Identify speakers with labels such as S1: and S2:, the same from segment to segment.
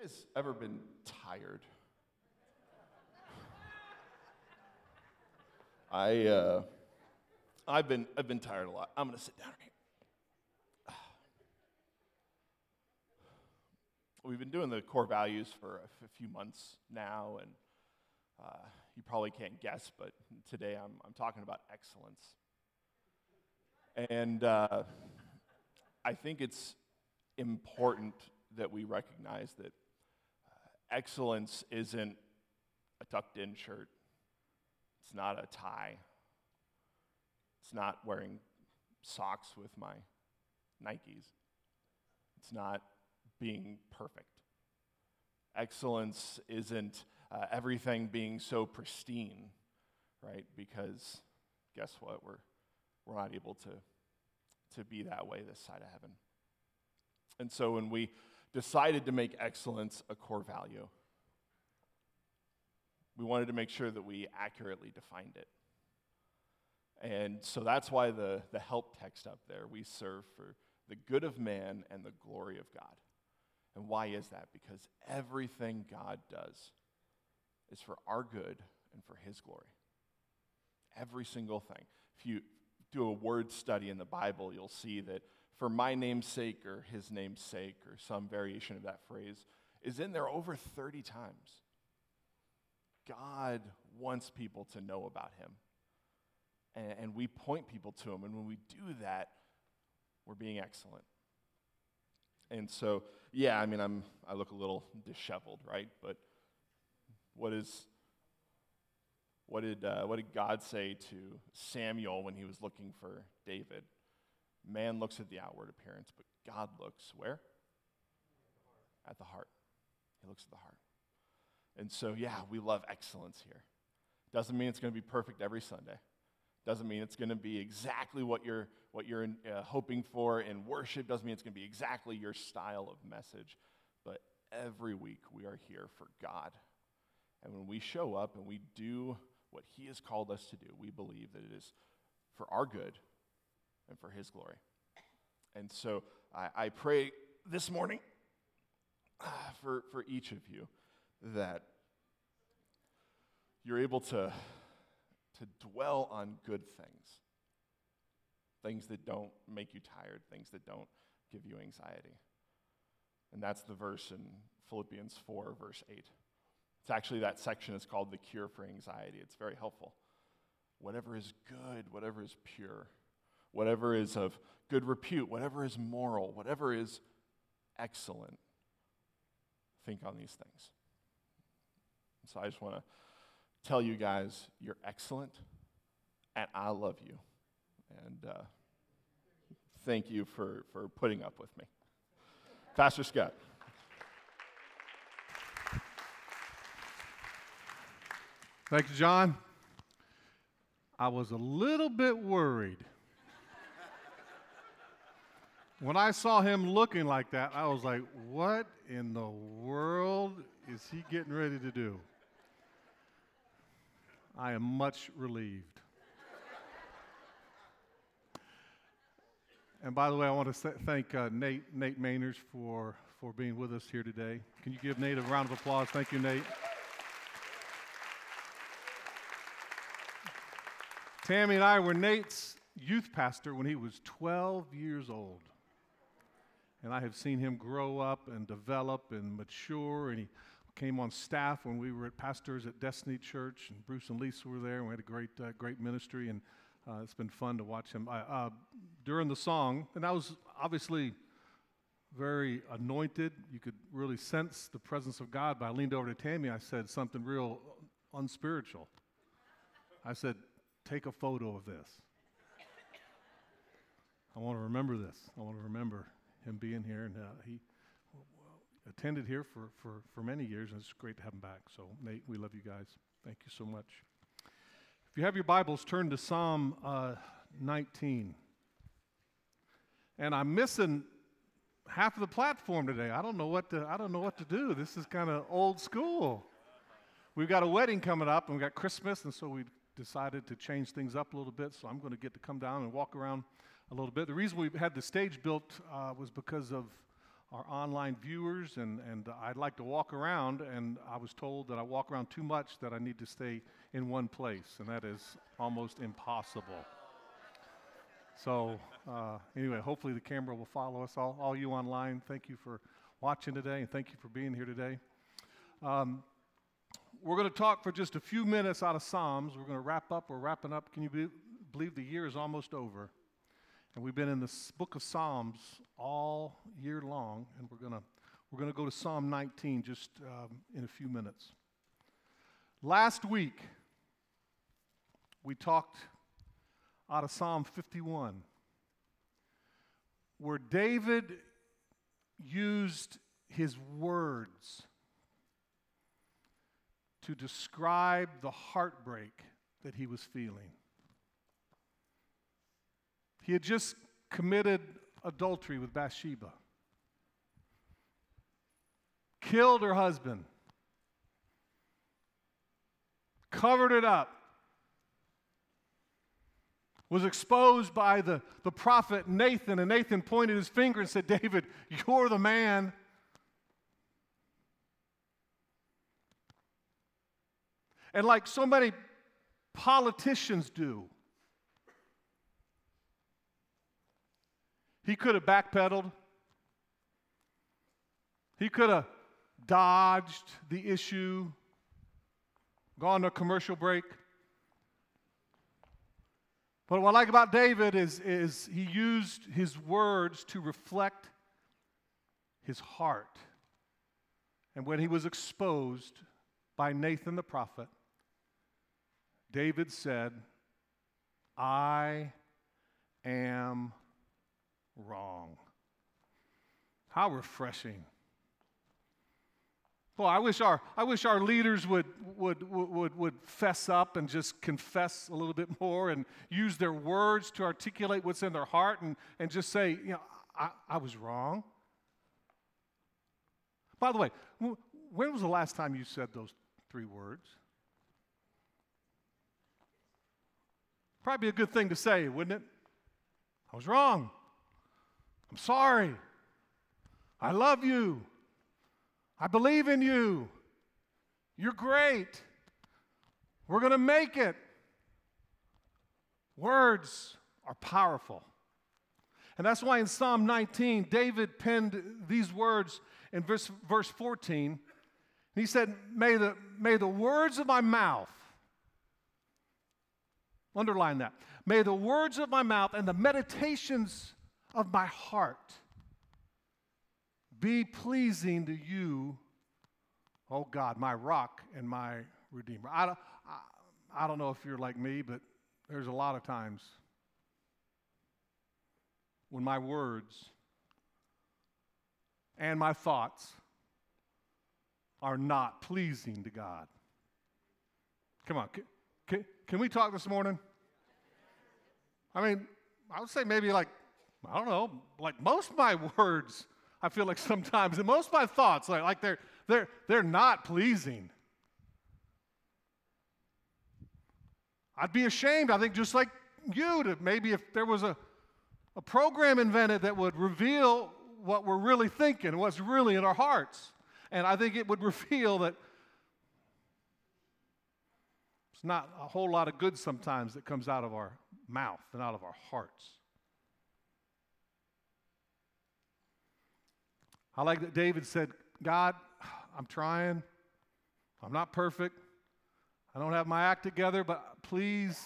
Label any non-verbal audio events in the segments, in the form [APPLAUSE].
S1: guys ever been tired? I, uh, I've been, I've been tired a lot. I'm to sit down here. We've been doing the core values for a f- few months now, and uh, you probably can't guess, but today I'm, I'm talking about excellence. And uh, I think it's important that we recognize that excellence isn't a tucked in shirt, it's not a tie, it's not wearing socks with my Nikes, it's not being perfect. Excellence isn't uh, everything being so pristine, right? Because guess what? We're, we're not able to, to be that way this side of heaven. And so when we decided to make excellence a core value. We wanted to make sure that we accurately defined it. And so that's why the, the help text up there we serve for the good of man and the glory of God. And why is that? Because everything God does is for our good and for His glory. Every single thing. If you do a word study in the Bible, you'll see that for my name's sake or his name's sake or some variation of that phrase is in there over 30 times. God wants people to know about him. And, and, we point people to him. And when we do that, we're being excellent. And so, yeah, I mean, I'm, I look a little disheveled, right? But what is. What did, uh, what did God say to Samuel when he was looking for David? Man looks at the outward appearance, but God looks where? At the heart. He looks at the heart. And so, yeah, we love excellence here. Doesn't mean it's going to be perfect every Sunday. Doesn't mean it's going to be exactly what you're, what you're uh, hoping for in worship. Doesn't mean it's going to be exactly your style of message. But every week we are here for God. And when we show up and we do what He has called us to do, we believe that it is for our good and for His glory. And so I, I pray this morning uh, for, for each of you that you're able to, to dwell on good things, things that don't make you tired, things that don't give you anxiety. And that's the verse in Philippians 4, verse 8. It's actually that section is called the cure for anxiety. It's very helpful. Whatever is good, whatever is pure, whatever is of good repute, whatever is moral, whatever is excellent. Think on these things. So I just want to tell you guys you're excellent, and I love you. And uh, thank you for, for putting up with me. Pastor Scott.
S2: Thank you, John. I was a little bit worried when I saw him looking like that, I was like, what in the world is he getting ready to do? I am much relieved. and by the way, I want to thank uh, Nate, Nate Mainers for, for being with us here today. Can you give Nate a round of applause? Thank you, Nate. Tammy and I were Nate's youth pastor when he was 12 years old and I have seen him grow up and develop and mature. And he came on staff when we were at pastors at Destiny Church, and Bruce and Lisa were there, and we had a great, uh, great ministry. And uh, it's been fun to watch him. uh, during the song, and I was obviously very anointed. You could really sense the presence of God. But I leaned over to Tammy. I said something real unspiritual. I said, "Take a photo of this. I want to remember this. I want to remember him being here, and uh, he attended here for, for, for many years, and it's great to have him back. So, Nate, we love you guys. Thank you so much. If you have your Bibles, turn to Psalm uh, 19. And I'm missing half of the platform today. I don't know what to, I don't know what to do. This is kind of old school. We've got a wedding coming up, and we've got Christmas, and so we decided to change things up a little bit. So I'm going to get to come down and walk around a little bit. The reason we had the stage built uh, was because of our online viewers, and, and I'd like to walk around, and I was told that I walk around too much, that I need to stay in one place, and that is almost impossible. So, uh, anyway, hopefully the camera will follow us. All, all you online, thank you for watching today, and thank you for being here today. Um, we're going to talk for just a few minutes out of Psalms. We're going to wrap up. We're wrapping up. Can you be, believe the year is almost over? And we've been in the book of Psalms all year long, and we're going to we're going to go to Psalm 19 just um, in a few minutes. Last week, we talked out of Psalm 51, where David used his words to describe the heartbreak that he was feeling. He had just committed adultery with Bathsheba, killed her husband, covered it up, was exposed by the, the prophet Nathan, and Nathan pointed his finger and said, David, you're the man. And like so many politicians do, he could have backpedaled. He could have dodged the issue, gone to a commercial break. But what I like about David is, is he used his words to reflect his heart. And when he was exposed by Nathan the prophet, David said, I am wrong. How refreshing. Well, I wish our, I wish our leaders would, would, would, would fess up and just confess a little bit more and use their words to articulate what's in their heart and, and just say, you know, I, I was wrong. By the way, when was the last time you said those three words? Probably a good thing to say, wouldn't it? I was wrong. I'm sorry. I love you. I believe in you. You're great. We're going to make it. Words are powerful. And that's why in Psalm 19, David penned these words in verse, verse 14. He said, may the, may the words of my mouth, underline that, may the words of my mouth and the meditations of my heart be pleasing to you, oh God, my rock and my redeemer. I don't, I, I don't know if you're like me, but there's a lot of times when my words and my thoughts are not pleasing to God. Come on, can, can, can, we talk this morning? I mean, I would say maybe like, I don't know, like most of my [LAUGHS] words I feel like [LAUGHS] sometimes, and most of my thoughts, like, like they're, they're, they're not pleasing. I'd be ashamed, I think, just like you, to maybe if there was a, a program invented that would reveal what we're really thinking, what's really in our hearts. And I think it would [LAUGHS] reveal that it's not a whole lot of good sometimes that comes out of our mouth and out of our hearts. I like that David said, God, I'm trying. I'm not perfect. I don't have my act together, but please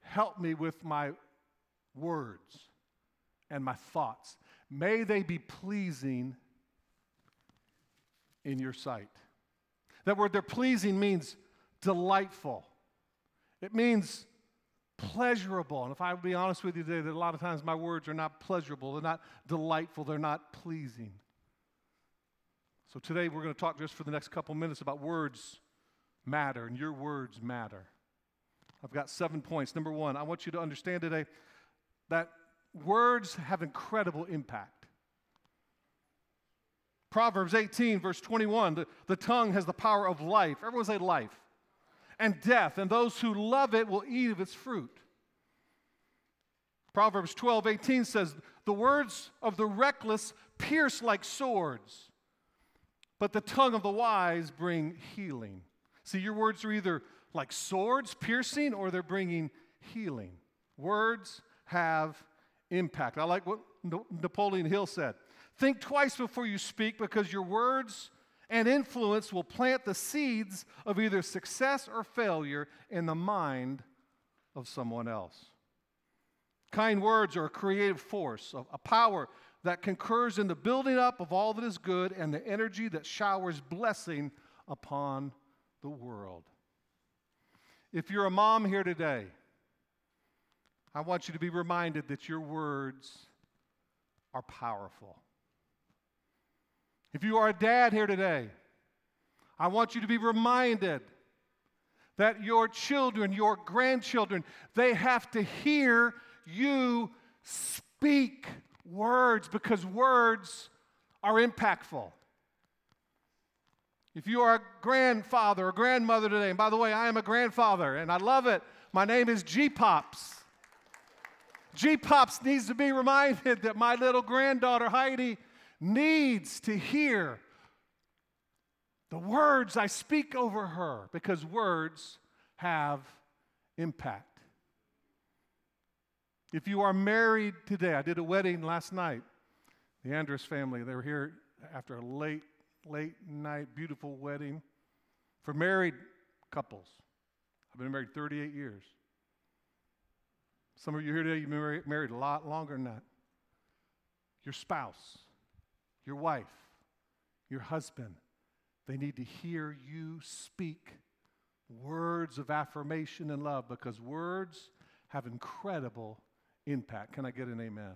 S2: help me with my words and my thoughts. May they be pleasing in your sight. That word they're pleasing means delightful. It means pleasurable. And if I be honest with you today, that a lot of times my words are not pleasurable, they're not delightful, they're not pleasing. So today we're going to talk just for the next couple minutes about words matter, and your words matter. I've got seven points. Number one, I want you to understand today that words have incredible impact. Proverbs 18, verse 21 the, the tongue has the power of life. Everyone say life. And death, and those who love it will eat of its fruit. Proverbs 12, 18 says, The words of the reckless pierce like swords, but the tongue of the wise bring healing. See, your words are either like swords piercing or they're bringing healing. Words have impact. I like what Napoleon Hill said Think twice before you speak because your words and influence will plant the seeds of either success or failure in the mind of someone else. Kind words are a creative force, a power that concurs in the building up of all that is good and the energy that showers blessing upon the world. If you're a mom here today, I want you to be reminded that your words are powerful. If you are a dad here today, I want you to be reminded that your children, your grandchildren, they have to hear you speak words because words are impactful. If you are a grandfather or grandmother today, and by the way, I am a grandfather and I love it. My name is G Pops. G Pops needs to be reminded that my little granddaughter Heidi needs to hear the words I speak over her because words have impact. If you are married today, I did a wedding last night. The Andrus family, they were here after a late, late night, beautiful wedding. For married couples, I've been married 38 years. Some of you here today, you've been married a lot longer than that. Your spouse, your wife, your husband, they need to hear you speak words of affirmation and love because words have incredible impact. Can I get an amen?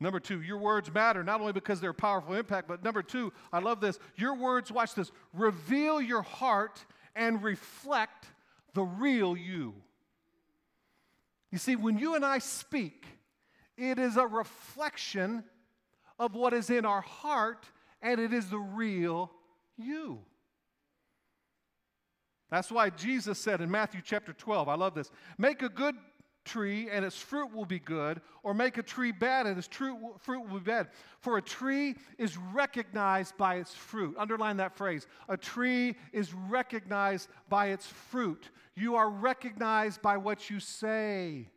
S2: Number two, your words matter not only because they're powerful impact, but number two, I love this. Your words, watch this, reveal your heart and reflect the real you. You see, when you and I speak, it is a reflection of what is in our heart, and it is the real you. That's why Jesus said in Matthew chapter 12, I love this make a good tree and its fruit will be good, or make a tree bad and its fruit will be bad. For a tree is recognized by its fruit. Underline that phrase. A tree is recognized by its fruit. You are recognized by what you say.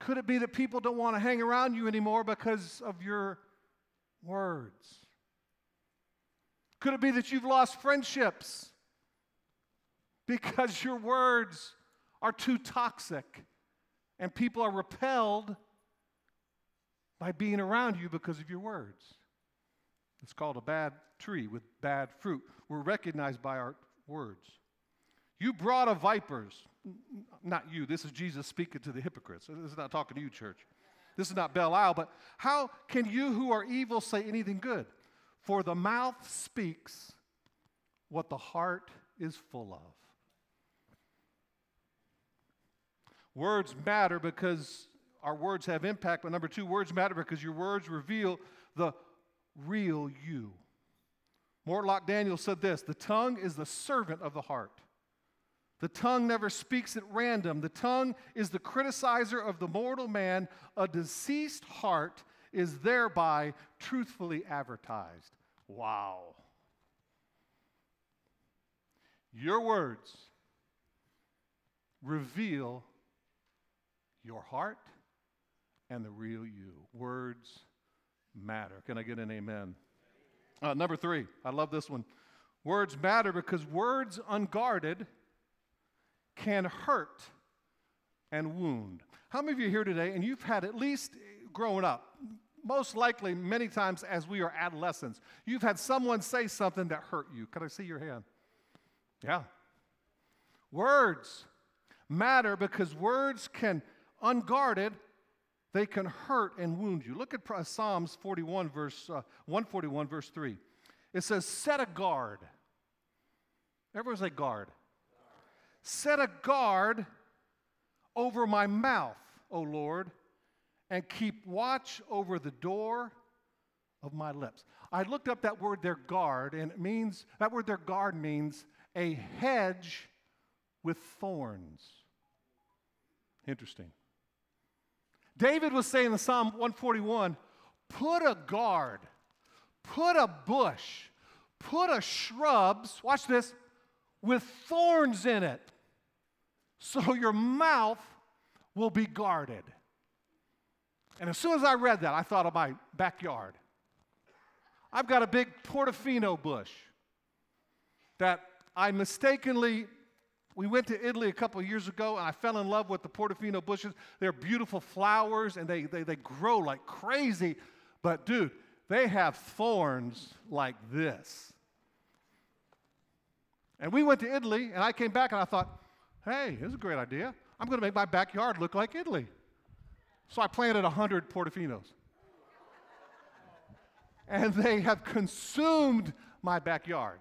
S2: Could it be that people don't want to hang around you anymore because of your words? Could it be that you've lost friendships because your words are too toxic and people are repelled by being around you because of your words? It's called a bad tree with bad fruit. We're recognized by our words. You brought a vipers. Not you, this is Jesus speaking to the hypocrites. This is not talking to you, church. This is not Belial, but how can you who are evil say anything good? For the mouth speaks what the heart is full of. Words matter because our words have impact, but number two, words matter because your words reveal the real you. Mortlock Daniel said this The tongue is the servant of the heart. The tongue never speaks at random. The tongue is the criticizer of the mortal man. A deceased heart is thereby truthfully advertised. Wow. Your words reveal your heart and the real you. Words matter. Can I get an amen? Uh, number three, I love this one. Words matter because words unguarded can hurt and wound. How many of you here today, and you've had at least growing up, most likely many times as we are adolescents, you've had someone say something that hurt you. Can I see your hand? Yeah. Words matter because words can, unguarded, they can hurt and wound you. Look at Psalms 41, verse uh, 141, verse 3. It says, Set a guard. Everyone say guard. Set a guard over my mouth, O Lord, and keep watch over the door of my lips. I looked up that word there, guard, and it means, that word there, guard means a hedge with thorns. Interesting. David was saying in Psalm 141 put a guard, put a bush, put a shrubs, watch this, with thorns in it, so your mouth will be guarded. And as soon as I read that, I thought of my backyard. I've got a big Portofino bush that I mistakenly we went to Italy a couple years ago and I fell in love with the Portofino bushes. They're beautiful flowers and they, they, they grow like crazy. But, dude, they have thorns like this. And we went to Italy and I came back and I thought, hey, this is a great idea. I'm going to make my backyard look like Italy. So I planted 100 Portofinos. and they have consumed my backyard.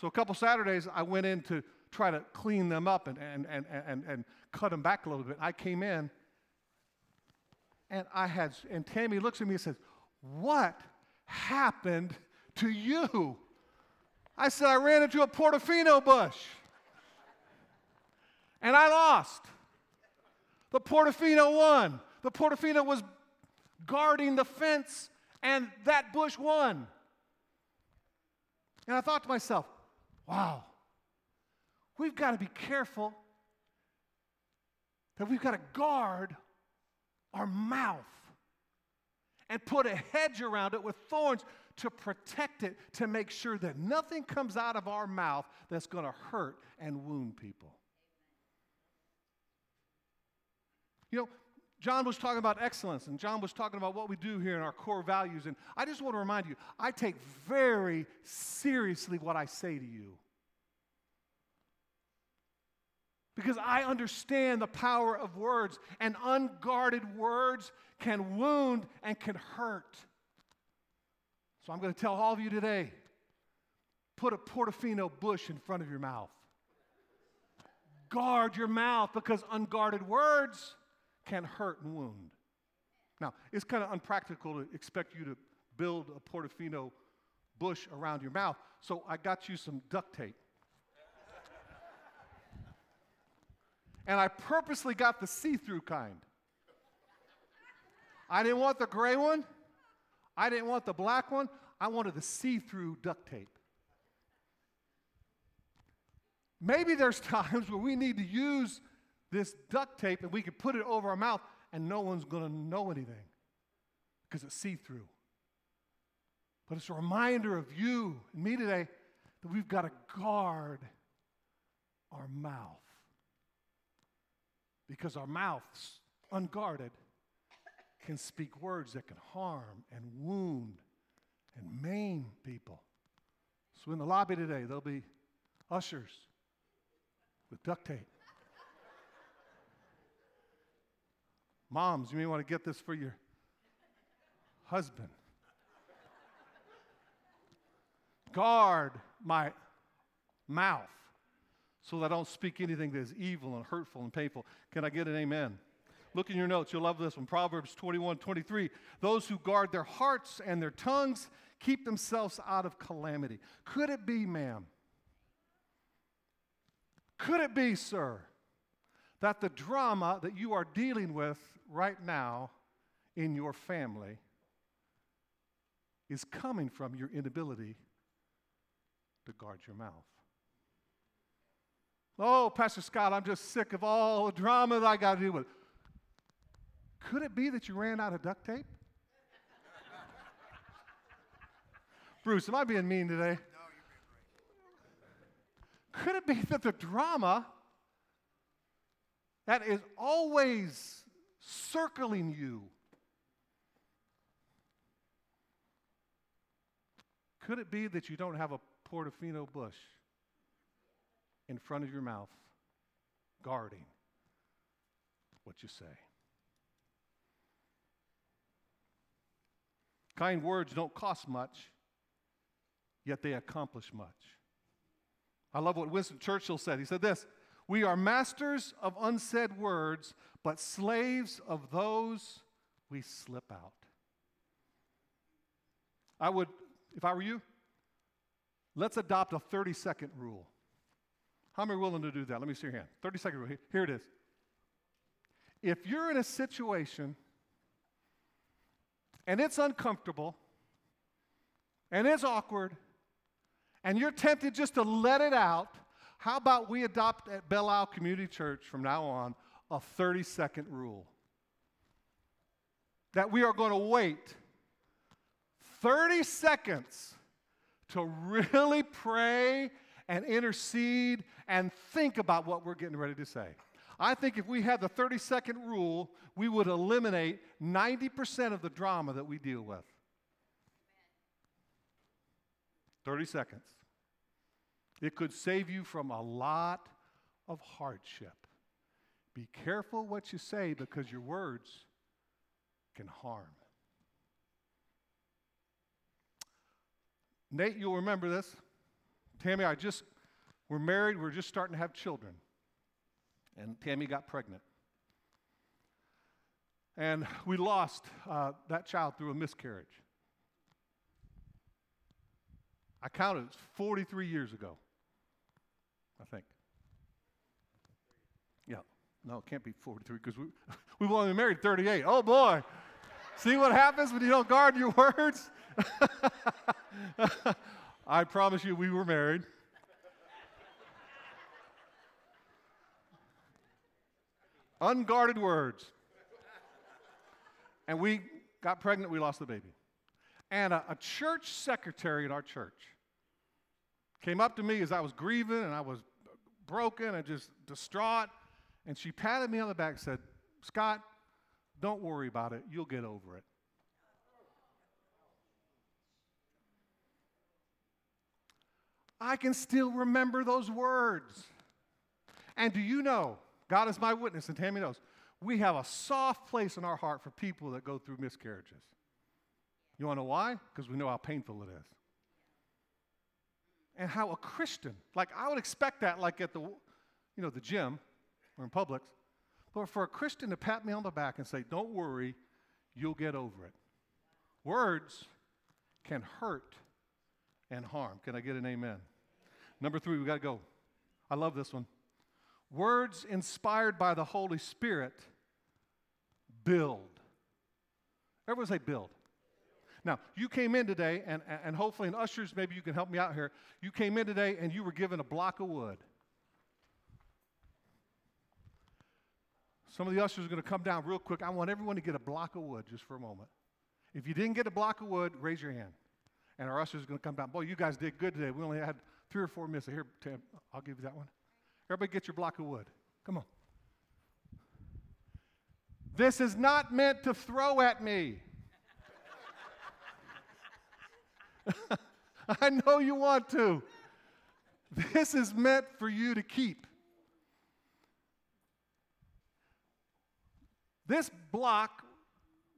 S2: So a couple Saturdays, I went in to try to clean them up and, and, and, and, and cut them back a little bit. I came in and I had, and Tammy looks at me and says, What happened to you? I said, I ran into a Portofino bush and I lost. The Portofino won. The Portofino was guarding the fence and that bush won. And I thought to myself, wow, we've got to be careful that we've got to guard our mouth and put a hedge around it with thorns to protect it, to make sure that nothing comes out of our mouth that's going to hurt and wound people. You know, John was talking about excellence, and John was talking about what we do here in our core values. And I just want to remind you, I take very seriously what I say to you. Because I understand the power of words, and unguarded words can wound and can hurt. So I'm going to tell all of you today put a Portofino bush in front of your mouth. Guard your mouth because unguarded words can hurt and wound. Now, it's kind of unpractical to expect you to build a Portofino bush around your mouth, so I got you some duct tape. And I purposely got the see through kind. I didn't want the gray one, I didn't want the black one, I wanted the see through duct tape. Maybe there's [LAUGHS] times where we need to use this duct tape and we can put it over our mouth and no one's going to know anything because it's see through. But it's a reminder of you and me today that we've got to guard our mouth because our mouths, unguarded, can speak words that can harm and wound and maim people. So in the lobby today, there'll be ushers with duct tape. Moms, you may want to get this for your husband. Guard my mouth so that I don't speak anything that is evil and hurtful and painful. Can I get an amen? Look in your notes. You'll love this one. Proverbs 21 23. Those who guard their hearts and their tongues keep themselves out of calamity. Could it be, ma'am? Could it be, sir, that the drama that you are dealing with right now in your family is coming from your inability to guard your mouth. Oh, Pastor Scott, I'm just sick of all the drama that I got to deal with. Could it be that you ran out of duct tape? [LAUGHS] Bruce, am I being mean today? No. Could it be that the drama that is always circling you. Could it be that you don't have a Portofino bush in front of your mouth guarding what you say? Kind words don't cost much, yet they accomplish much. I love what Winston Churchill said. He said this we are masters of unsaid words, but slaves of those we slip out. I would, if I were you, let's adopt a 30 second rule. How many are willing to do that? Let me see your hand. 30 second rule. Here it is. if you're in a situation and it's uncomfortable and it's awkward and you're tempted just to let it out, how about we adopt at Belle Isle Community Church from now on a 30 second rule? That we are going to wait 30 seconds to really pray and intercede and think about what we're getting ready to say. I think if we had the 30 second rule, we would eliminate 90% of the drama that we deal with. 30 seconds. It could save you from a lot of hardship. Be careful what you say because your words can harm. Nate, you'll remember this. Tammy, I just, we're married, we're just starting to have children. And Tammy got pregnant. And we lost uh, that child through a miscarriage. I counted, it's 43 years ago, I think. Yeah, no, it can't be 43 because we, [LAUGHS] we've only been married 38. Oh boy. See what happens when you don't guard your words? [LAUGHS] I promise you, we were married. Unguarded words. And we got pregnant, we lost the baby. And a, a, church secretary at our church came up to me as I was grieving and I was broken and just distraught. And she patted me on the back and said, Scott, don't worry about it. You'll get over it. I can still remember those words. And do you know, God is my witness, and Tammy knows, we have a soft place in our heart for people that go through miscarriages. You want to know why? Because we know how painful it is. And how a Christian, like I would expect that like at the, you know, the gym or in Publix, but for a Christian to pat me on the back and say, don't worry, you'll get over it. Words can hurt and harm. Can I get an amen? Number three, we got to go. I love this one. Words inspired by the Holy Spirit build. Everyone say build. Now, you came in today, and, and hopefully, in ushers, maybe you can help me out here. You came in today and you were given a block of wood. Some of the ushers are going to come down real quick. I want everyone to get a block of wood just for a moment. If you didn't get a block of wood, raise your hand. And our ushers are going to come down. Boy, you guys did good today. We only had three or four minutes. Here, Tim, I'll give you that one. Everybody get your block of wood. Come on. This is not meant to throw at me. [LAUGHS] I know you want to. This is meant for you to keep. This block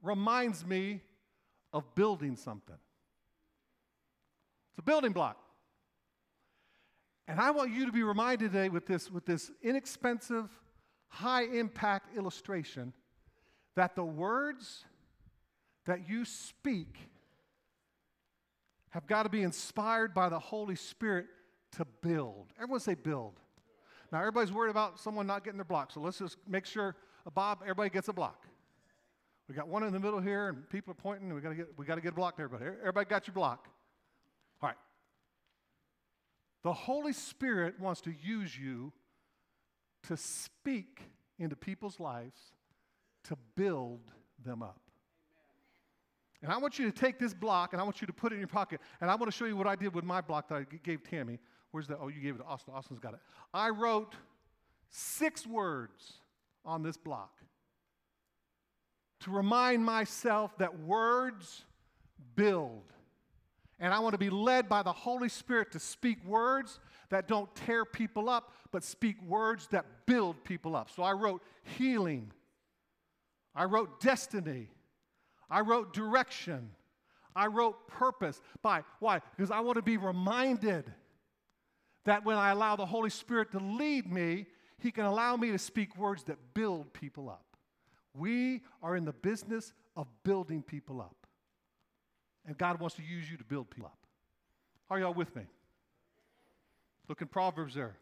S2: reminds me of building something. It's a building block. And I want you to be reminded today with this, with this inexpensive, high impact illustration that the words that you speak have got to be inspired by the Holy Spirit to build. Everyone say build. Now, everybody's worried about someone not getting their block, so let's just make sure, uh, Bob, everybody gets a block. We got one in the middle here, and people are pointing, and we got to get we got to get a block to everybody. Everybody got your block. All right. The Holy Spirit wants to use you to speak into people's lives to build them up. And I want you to take this block and I want you to put it in your pocket. And I want to show you what I did with my block that I gave Tammy. Where's that? oh, you gave it to Austin. Austin's got it. I wrote six words on this block to remind myself that words build. And I want to be led by the Holy Spirit to speak words that don't tear people up, but speak words that build people up. So I wrote healing. I wrote destiny. I wrote direction. I wrote purpose. By why? Because I want to be reminded that when I allow the Holy Spirit to lead me, He can allow me to speak words that build people up. We are in the business of building people up. And God wants to use you to build people up. Are y'all with me? Look in Proverbs there.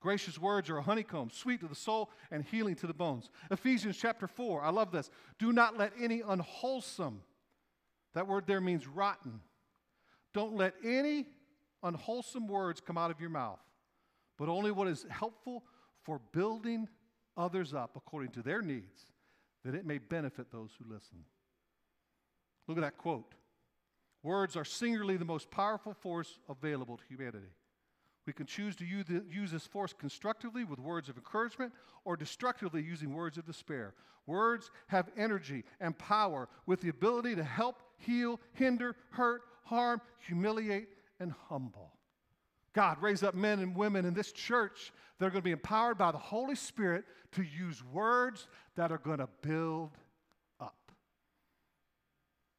S2: Gracious words are a honeycomb, sweet to the soul and healing to the bones. Ephesians chapter 4, I love this. Do not let any unwholesome, that word there means rotten. Don't let any unwholesome words come out of your mouth, but only what is helpful for building others up according to their needs, that it may benefit those who listen. Look at that quote. Words are singularly the most powerful force available to humanity. We can choose to use this force constructively with words of encouragement or destructively using words of despair. Words have energy and power with the ability to help, heal, hinder, hurt, harm, humiliate, and humble. God, raise up men and women in this church that are going to be empowered by the Holy Spirit to use words that are going to build up.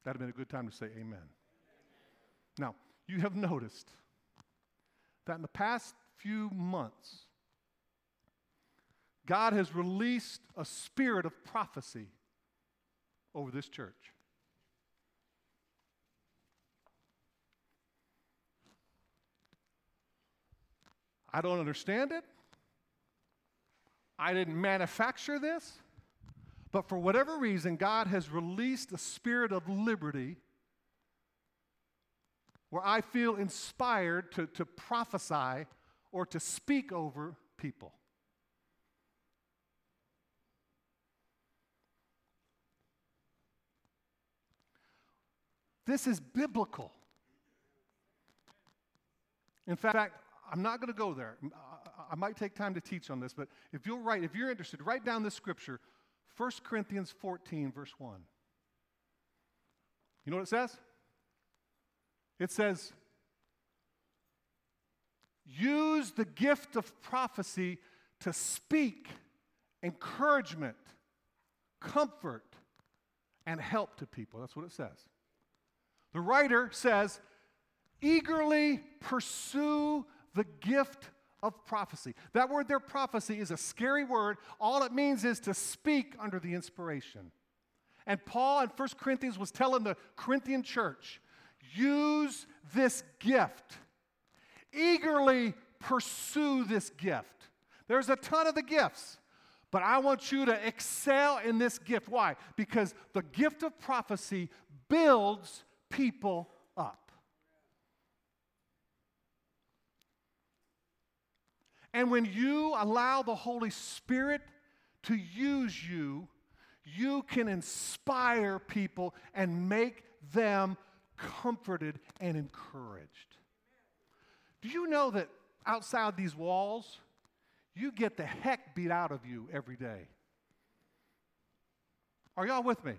S2: That'd have been a good time to say amen. Now, you have noticed that in the past few months, God has released a spirit of prophecy over this church. I don't understand it. I didn't manufacture this. But for whatever reason, God has released a spirit of liberty where I feel inspired to, to prophesy or to speak over people. This is biblical. In fact, I'm not going to go there. I might take time to teach on this, but if you'll write, if you're interested, write down this scripture, 1 Corinthians 14, verse 1. You know what it says? It says, use the gift of prophecy to speak encouragement, comfort, and help to people. That's what it says. The writer says, eagerly pursue the gift of prophecy. That word there, prophecy, is a scary word. All it means is to speak under the inspiration. And Paul in 1 Corinthians was telling the Corinthian church, Use this gift. Eagerly pursue this gift. There's a ton of the gifts, but I want you to excel in this gift. Why? Because the gift of prophecy builds people up. And when you allow the Holy Spirit to use you, you can inspire people and make them comforted and encouraged. Do you know that outside these walls, you get the heck beat out of you every day? Are y'all with me?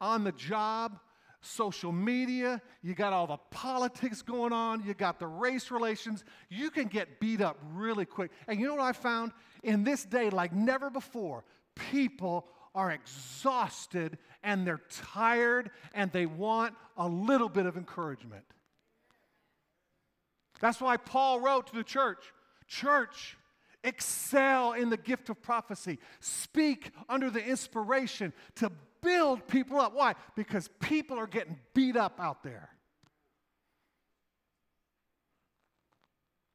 S2: On the job, social media, you got all the politics going on, you got the race relations, you can get beat up really quick. And you know what I found? In this day, like never before, people are exhausted and they're tired and they want a little bit of encouragement. That's why Paul wrote to the church Church, excel in the gift of prophecy, speak under the inspiration to build people up. Why? Because people are getting beat up out there.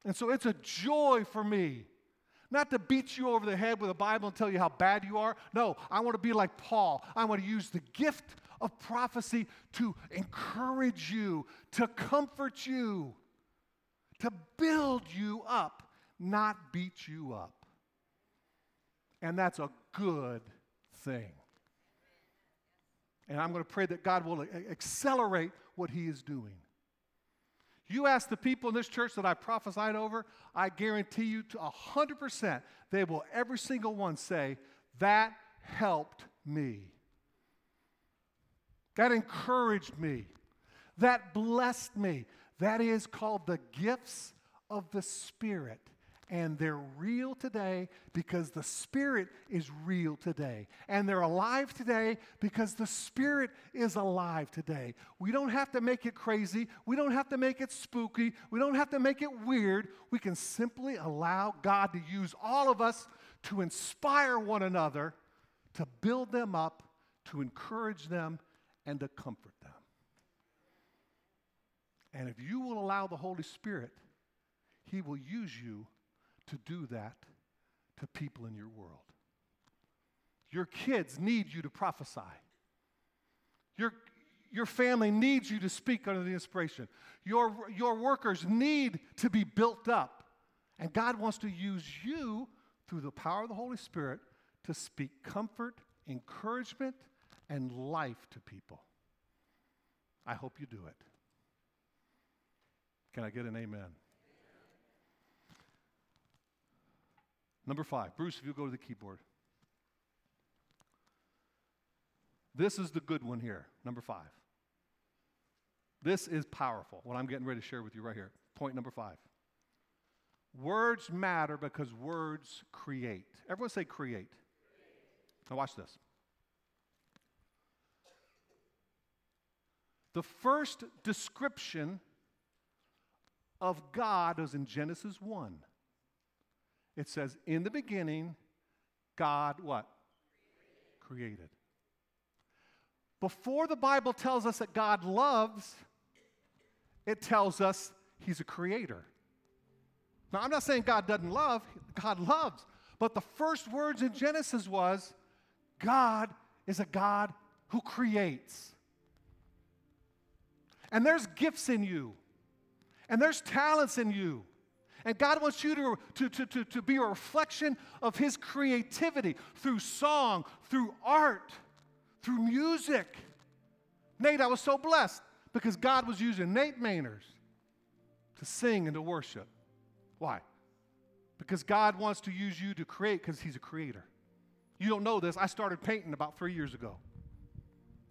S2: And so it's a joy for me not to beat you over the head with a Bible and tell you how bad you are. No, I want to be like Paul. I want to use the gift of prophecy to encourage you, to comfort you, to build you up, not beat you up. And that's a good thing. And I'm going to pray that God will accelerate what He is doing. You ask the people in this church that I prophesied over, I guarantee you to 100%, they will every single one say, That helped me. That encouraged me. That blessed me. That is called the gifts of the Spirit and they're real today because the Spirit is real today. And they're alive today because the Spirit is alive today. We don't have to make it crazy. We don't have to make it spooky. We don't have to make it weird. We can simply allow God to use all of us to inspire one another, to build them up, to encourage them, and to comfort them. And if you will allow the Holy Spirit, He will use you to do that to people in your world. Your kids need you to prophesy. Your, your family needs you to speak under the inspiration. Your, your workers need to be built up. And God wants to use you through the power of the Holy Spirit to speak comfort, encouragement, and life to people. I hope you do it. Can I get an amen? Number five, Bruce, if you go to the keyboard. This is the good one here, number five. This is powerful, what I'm getting ready to share with you right here. Point number five. Words matter because words create. Everyone say create. Now, watch this. The first description of God is in Genesis 1. It says, In the beginning, God what? Created. Before the Bible tells us that God loves, it tells us He's a creator. Now, I'm not saying God doesn't love, God loves. But the first words in Genesis was God is a God who creates. And there's gifts in you, and there's talents in you. And God wants you to, to, to, to, to be a reflection of His creativity through song, through art, through music. Nate, I was so blessed because God was using Nate Mainers to sing and to worship. Why? Because God wants to use you to create because He's a creator. You don't know this. I started painting about three years ago.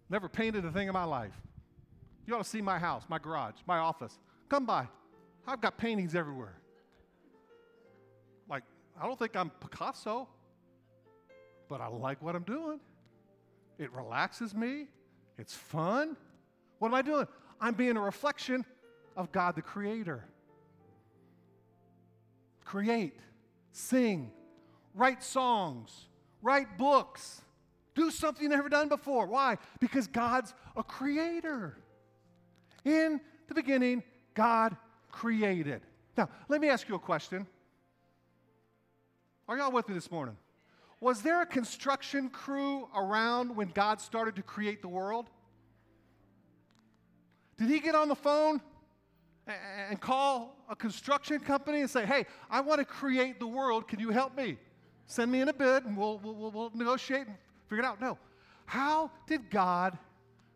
S2: Never painted a thing in my life. You ought to see my house, my garage, my office. Come by. I've got paintings everywhere. I don't think I'm Picasso, but I like what I'm doing. It relaxes me, it's fun. What am I doing? I'm being a reflection of God the Creator create, sing, write songs, write books, do something you've never done before. Why? Because God's a creator. In the beginning, God created. Now, let me ask you a question. Are y'all with me this morning? Was there a construction crew around when God started to create the world? Did he get on the phone and call a construction company and say, hey, I want to create the world. Can you help me? Send me in a bid and we'll, we'll, we'll negotiate and figure it out. No. How did God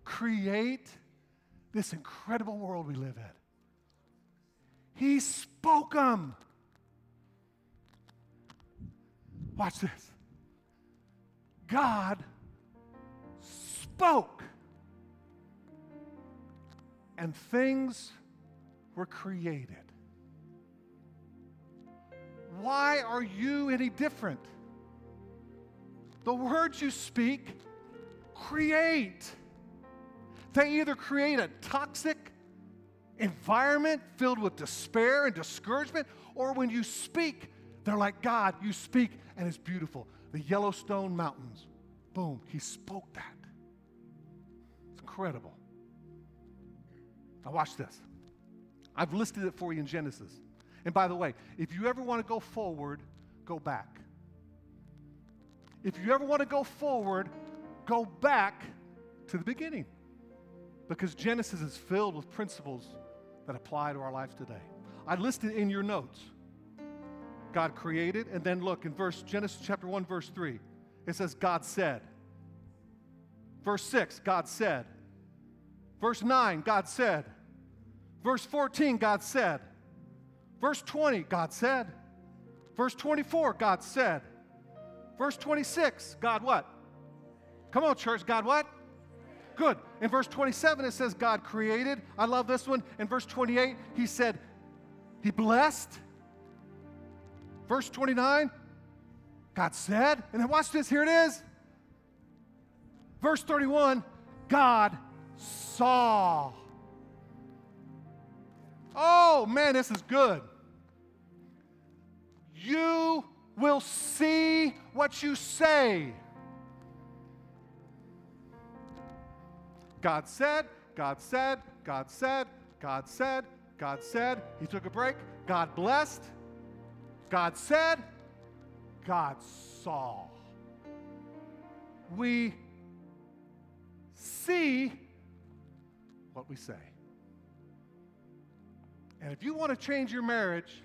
S2: create this incredible world we live in? He spoke them. Watch this. God spoke. And things were created. Why are you any different? The words you speak create. They either create a toxic environment filled with despair and discouragement, or when you speak, they're like God. You speak and it's beautiful. The Yellowstone Mountains. Boom, he spoke that. It's incredible. Now, watch this. I've listed it for you in Genesis. And by the way, if you ever want to go forward, go back. If you ever want to go forward, go back to the beginning. Because Genesis is filled with principles that apply to our lives today. I listed in your notes. God created, and then look in verse Genesis chapter 1, verse 3. It says, God said. Verse 6, God said. Verse 9, God said. Verse 14, God said. Verse 20, God said. Verse 24, God said. Verse 26, God what? Come on, church, God what? Good. In verse 27, it says God created. I love this one. In verse 28, he said, He blessed. Verse 29, God said. And then watch this, here it is. Verse 31, God saw. Oh man, this is good. You will see what you say. God said, God said, God said, God said, God said. He took a break. God blessed. God said, God saw. We see what we say. And if you want to change your marriage,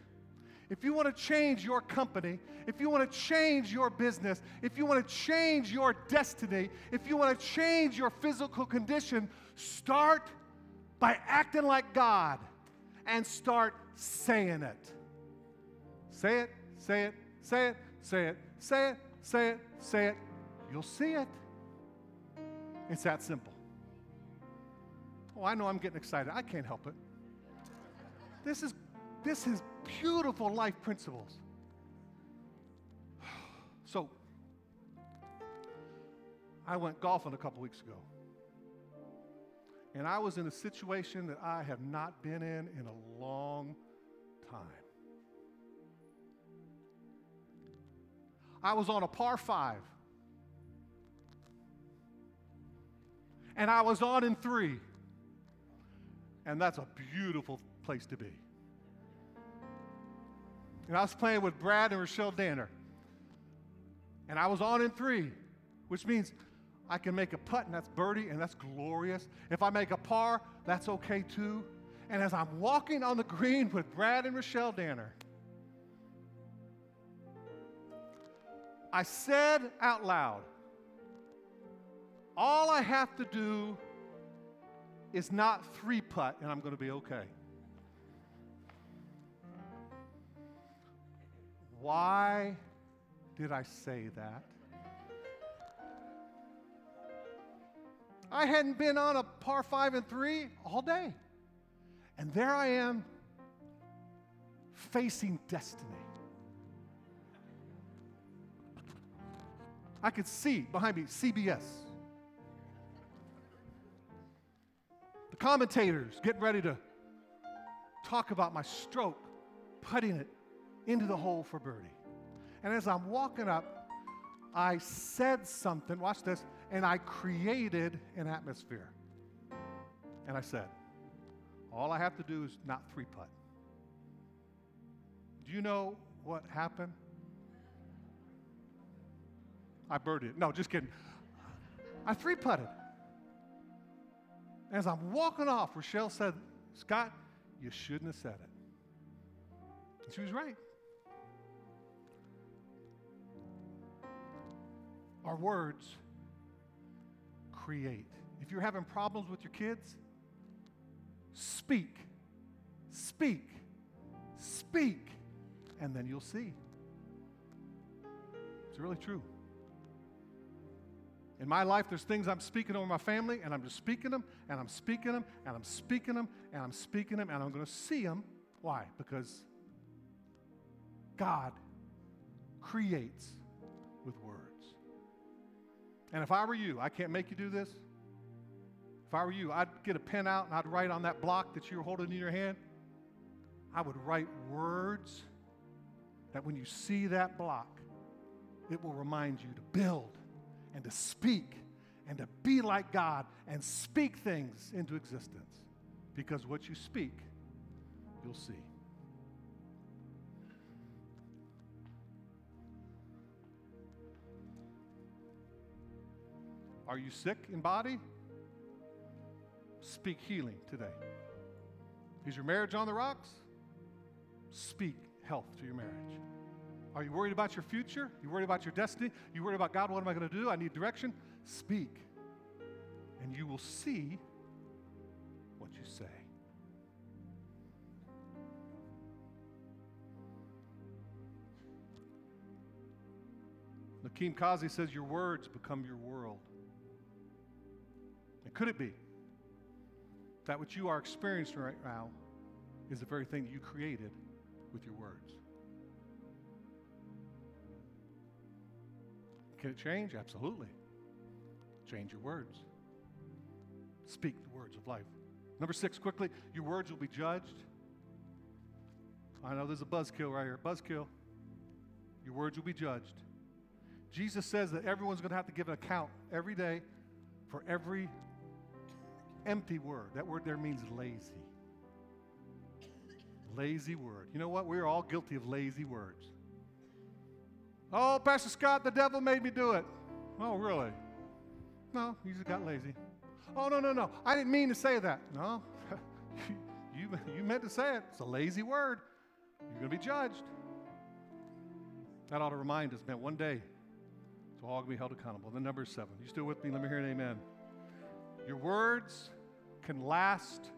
S2: if you want to change your company, if you want to change your business, if you want to change your destiny, if you want to change your physical condition, start by acting like God and start saying it. Say it, say it, say it, say it, say it, say it, say it. You'll see it. It's that simple. Oh, I know I'm getting excited. I can't help it. This is, this is beautiful life principles. [SIGHS] So, I went golfing a couple weeks ago. And I was in a situation that I have not been in in a long time. I was on a par five. And I was on in three. And that's a beautiful place to be. And I was playing with Brad and Rochelle Danner. And I was on in three, which means I can make a putt and that's birdie and that's glorious. If I make a par, that's okay too. And as I'm walking on the green with Brad and Rochelle Danner, I said out loud, all I have to do is not three putt and I'm going to be okay. Why did I say that? I hadn't been on a par five and three all day. And there I am facing destiny. I could see behind me CBS. The commentators getting ready to talk about my stroke, putting it into the hole for birdie. And as I'm walking up, I said something, watch this, and I created an atmosphere. And I said, all I have to do is not three putt. Do you know what happened? I birdied. No, just kidding. I three putted. As I'm walking off, Rochelle said, Scott, you shouldn't have said it. And she was right. Our words create. If you're having problems with your kids, speak, speak, speak, and then you'll see. It's really true. In my life, there's things I'm speaking over my family, and I'm just speaking them, and I'm speaking them, and I'm speaking them, and I'm speaking them, and I'm going to see them. Why? Because God creates with words. And if I were you, I can't make you do this. If I were you, I'd get a pen out and I'd write on that block that you're holding in your hand. I would write words that when you see that block, it will remind you to build and to speak and to be like God and speak things into existence. Because what you speak, you'll see. Are you sick in body? Speak healing today. Is your marriage on the rocks? Speak health to your marriage. Are you worried about your future? You worried about your destiny? You worried about God, what am I going to do? I need direction. Speak. And you will see what you say. Nakeem Kazi says, Your words become your world. And could it be that what you are experiencing right now is the very thing that you created with your words? Can it change? Absolutely. Change your words. Speak the words of life. Number six, quickly, your words will be judged. I know there's a buzzkill right here. Buzzkill. Your words will be judged. Jesus says that everyone's going to have to give an account every day for every empty word. That word there means lazy. Lazy word. You know what? We're all guilty of lazy words. Oh, Pastor Scott, the devil made me do it. Oh, really? No, you just got lazy. Oh, no, no, no. I didn't mean to say that. No, [LAUGHS] you, you meant to say it. It's a lazy word. You're going to be judged. That ought to remind us, man, one day, so all going to be held accountable. The number seven. You still with me? Let me hear an amen. Your words can last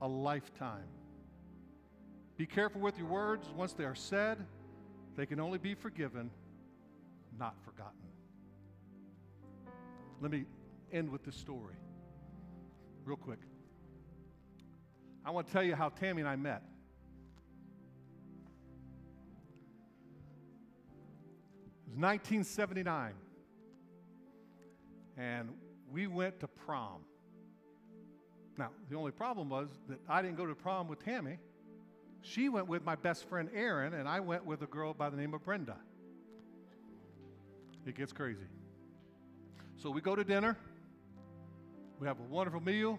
S2: a lifetime. Be careful with your words. Once they are said, they can only be forgiven, not forgotten. Let me end with this story, real quick. I want to tell you how Tammy and I met. It was 1979, and we went to prom. Now, the only problem was that I didn't go to prom with Tammy. She went with my best friend Aaron, and I went with a girl by the name of Brenda. It gets crazy. So we go to dinner, we have a wonderful meal,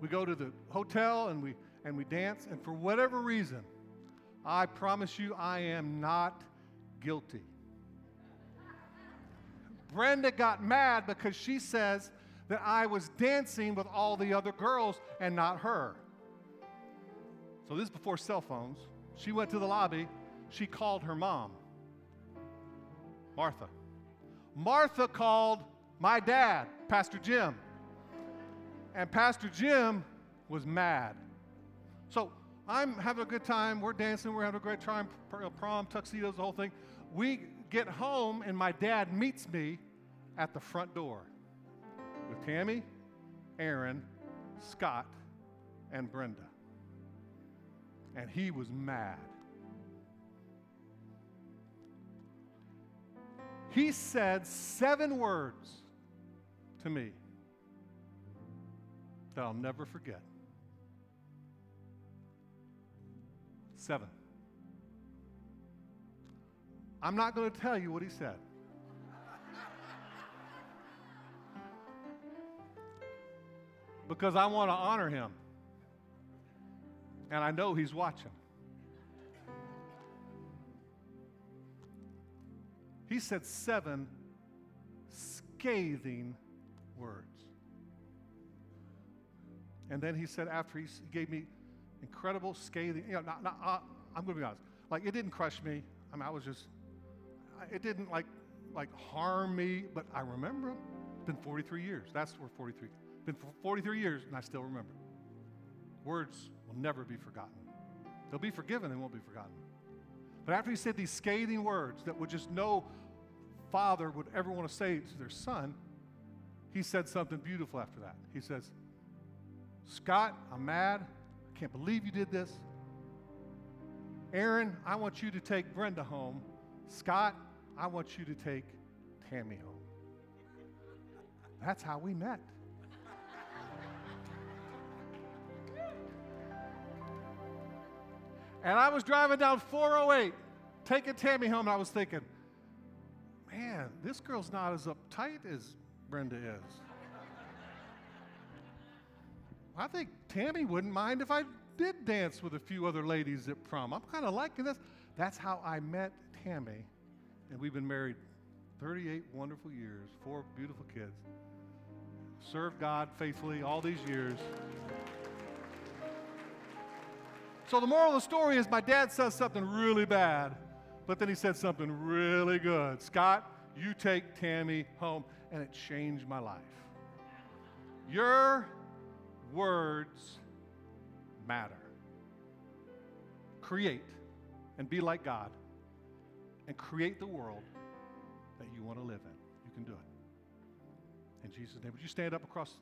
S2: we go to the hotel and we and we dance, and for whatever reason, I promise you I am not guilty. Brenda got mad because she says that I was dancing with all the other girls and not her. So this is before cell phones. She went to the lobby. She called her mom, Martha. Martha called my dad, Pastor Jim. And Pastor Jim was mad. So I'm having a good time. We're dancing. We're having a great time. Uh, prom, tuxedos, the whole thing. We get home, and my dad meets me at the front door with Tammy, Aaron, Scott, and Brenda. And he was mad. He said seven words to me that I'll never forget. Seven. I'm not going to tell you what he said. [LAUGHS] because I want to honor him. And I know he's watching. He said seven scathing words. And then he said, after he gave me incredible scathing, you know, not, not, uh, I'm going to be honest, like it didn't crush me. I mean, I was just, it didn't like, like harm me, but I remember. It's been 43 years. That's where 43 been 43 years, and I still remember. Words will never be forgotten. They'll be forgiven and won't be forgotten. But after he said these scathing words that would just no father would ever want to say to their son, he said something beautiful after that. He says, Scott, I'm mad. I can't believe you did this. Aaron, I want you to take Brenda home. Scott, I want you to take Tammy home. That's how we met. And I was driving down 408, taking Tammy home, and I was thinking, man, this girl's not as uptight as Brenda is. [LAUGHS] I think Tammy wouldn't mind if I did dance with a few other ladies at prom. I'm kind of liking this. That's how I met Tammy. And we've been married 38 wonderful years, four beautiful kids. Served God faithfully all these years. So the moral of the story is my dad says something really bad, but then he said something really good. Scott, you take Tammy home. And it changed my life. Your words matter. Create and be like God and create the world that you want to live in. You can do it. In Jesus' name. Would you stand up across?